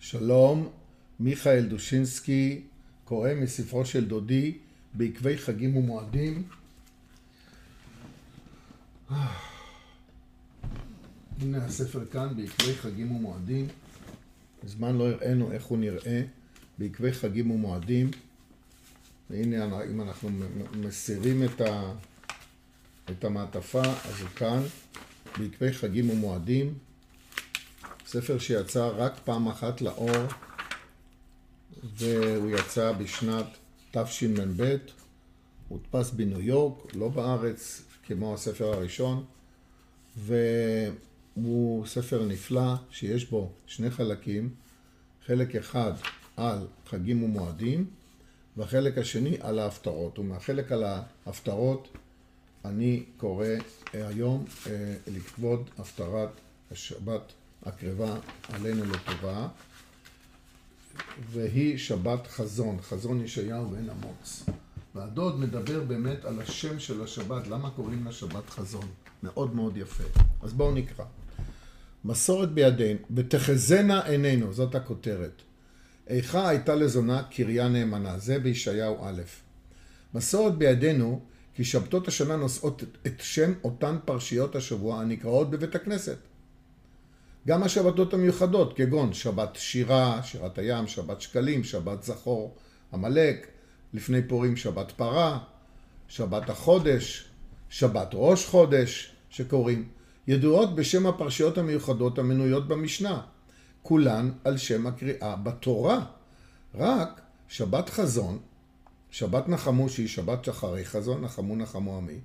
שלום, מיכאל דושינסקי, קורא מספרו של דודי בעקבי חגים ומועדים. הנה הספר כאן, בעקבי חגים ומועדים. מזמן לא הראינו איך הוא נראה, בעקבי חגים ומועדים. והנה, אם אנחנו מסירים את, ה, את המעטפה, אז הוא כאן, בעקבי חגים ומועדים. ספר שיצא רק פעם אחת לאור, והוא יצא בשנת תשמ"ב, הודפס בניו יורק, לא בארץ, כמו הספר הראשון, והוא ספר נפלא שיש בו שני חלקים, חלק אחד על חגים ומועדים, והחלק השני על ההפטרות. ומהחלק על ההפטרות אני קורא היום אה, לכבוד הפטרת השבת הקרבה עלינו לטובה, והיא שבת חזון, חזון ישעיהו בן אמוץ. והדוד מדבר באמת על השם של השבת, למה קוראים לה שבת חזון. מאוד מאוד יפה. אז בואו נקרא. מסורת בידינו, ותחזינה עינינו, זאת הכותרת. איכה הייתה לזונה קריה נאמנה, זה בישעיהו א'. מסורת בידינו, כי שבתות השנה נושאות את שם אותן פרשיות השבוע הנקראות בבית הכנסת. גם השבתות המיוחדות, כגון שבת שירה, שירת הים, שבת שקלים, שבת זכור, עמלק, לפני פורים שבת פרה, שבת החודש, שבת ראש חודש, שקוראים, ידועות בשם הפרשיות המיוחדות המנויות במשנה, כולן על שם הקריאה בתורה. רק שבת חזון, שבת נחמו שהיא שבת שחרי חזון, נחמו נחמו עמי,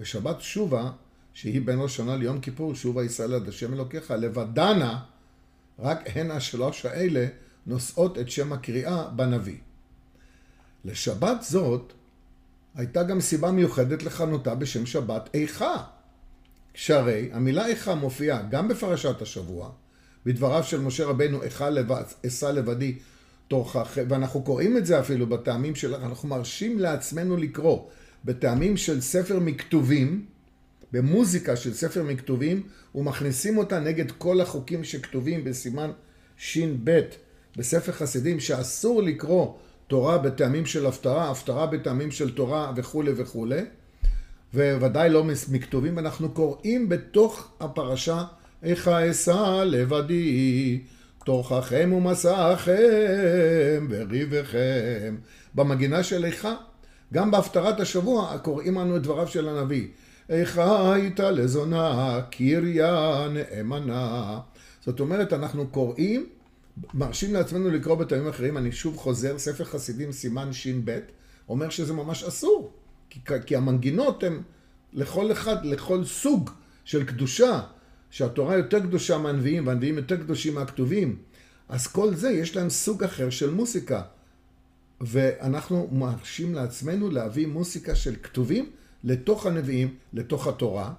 ושבת שובה שהיא בין ראש שנה ליום כיפור, שובה ישראל עד השם אלוקיך, לבדנה, רק הן השלוש האלה נושאות את שם הקריאה בנביא. לשבת זאת הייתה גם סיבה מיוחדת לכנותה בשם שבת איכה. שהרי המילה איכה מופיעה גם בפרשת השבוע, בדבריו של משה רבנו איכה לבד, אשא לבדי תורך, ואנחנו קוראים את זה אפילו בטעמים של, אנחנו מרשים לעצמנו לקרוא בטעמים של ספר מכתובים, במוזיקה של ספר מכתובים, ומכניסים אותה נגד כל החוקים שכתובים בסימן ש"ב בספר חסידים, שאסור לקרוא תורה בטעמים של הפטרה, הפטרה בטעמים של תורה וכולי וכולי, וודאי לא מכתובים, אנחנו קוראים בתוך הפרשה איכה אשא לבדי, תוככם ומסעכם וריבכם, במגינה של איכה. גם בהפטרת השבוע קוראים לנו את דבריו של הנביא. איכה הייתה לזונה, קריה נאמנה. זאת אומרת, אנחנו קוראים, מרשים לעצמנו לקרוא בטעמים אחרים, אני שוב חוזר, ספר חסידים סימן ש"ב, אומר שזה ממש אסור. כי, כי המנגינות הן לכל אחד, לכל סוג של קדושה, שהתורה יותר קדושה מהנביאים, והנביאים יותר קדושים מהכתובים. אז כל זה, יש להם סוג אחר של מוסיקה. ואנחנו מרשים לעצמנו להביא מוסיקה של כתובים לתוך הנביאים, לתוך התורה,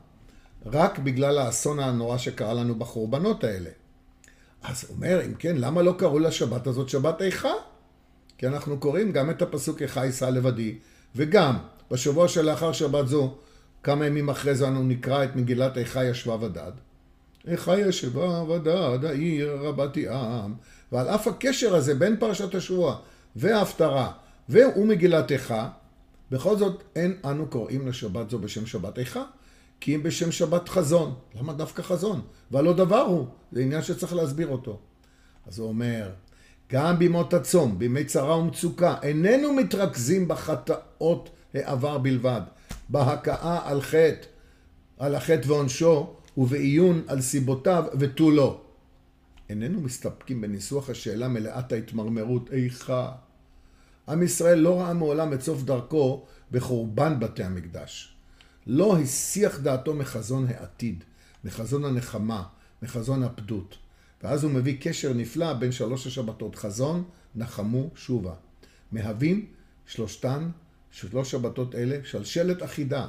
רק בגלל האסון הנורא שקרה לנו בחורבנות האלה. אז הוא אומר, אם כן, למה לא קראו לשבת הזאת שבת איכה? כי אנחנו קוראים גם את הפסוק איכה יישא לבדי, וגם בשבוע שלאחר שבת זו, כמה ימים אחרי זה אנו נקרא את מגילת איכה ישבה ודד. איכה ישבה ודד העיר רבתי עם. ועל אף הקשר הזה בין פרשת השבוע וההפטרה ומגילת איכה, בכל זאת אין אנו קוראים לשבת זו בשם שבת איכה, כי אם בשם שבת חזון. למה דווקא חזון? והלא דבר הוא, זה עניין שצריך להסביר אותו. אז הוא אומר, גם בימות הצום, בימי צרה ומצוקה, איננו מתרכזים בחטאות העבר בלבד, בהכאה על חטא, על החטא ועונשו, ובעיון על סיבותיו ותו לא. איננו מסתפקים בניסוח השאלה מלאת ההתמרמרות, איכה. עם ישראל לא ראה מעולם את סוף דרכו בחורבן בתי המקדש. לא הסיח דעתו מחזון העתיד, מחזון הנחמה, מחזון הפדות. ואז הוא מביא קשר נפלא בין שלוש השבתות, חזון, נחמו, שובה. מהווים שלושתן, שלוש שבתות אלה, שלשלת אחידה.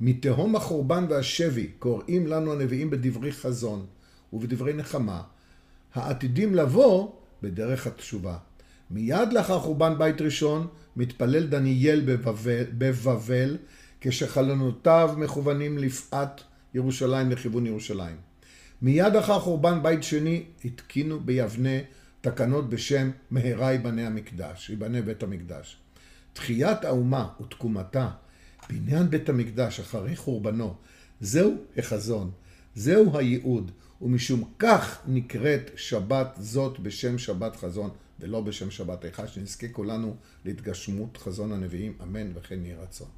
מתהום החורבן והשבי קוראים לנו הנביאים בדברי חזון ובדברי נחמה, העתידים לבוא בדרך התשובה. מיד לאחר חורבן בית ראשון מתפלל דניאל בבבל, בבבל כשחלונותיו מכוונים לפאת ירושלים לכיוון ירושלים. מיד אחר חורבן בית שני התקינו ביבנה תקנות בשם מהרה ייבנה המקדש, ייבנה בית המקדש. תחיית האומה ותקומתה בעניין בית המקדש אחרי חורבנו, זהו החזון, זהו הייעוד, ומשום כך נקראת שבת זאת בשם שבת חזון, ולא בשם שבת איכה, שנזכה כולנו להתגשמות חזון הנביאים, אמן וכן יהי רצון.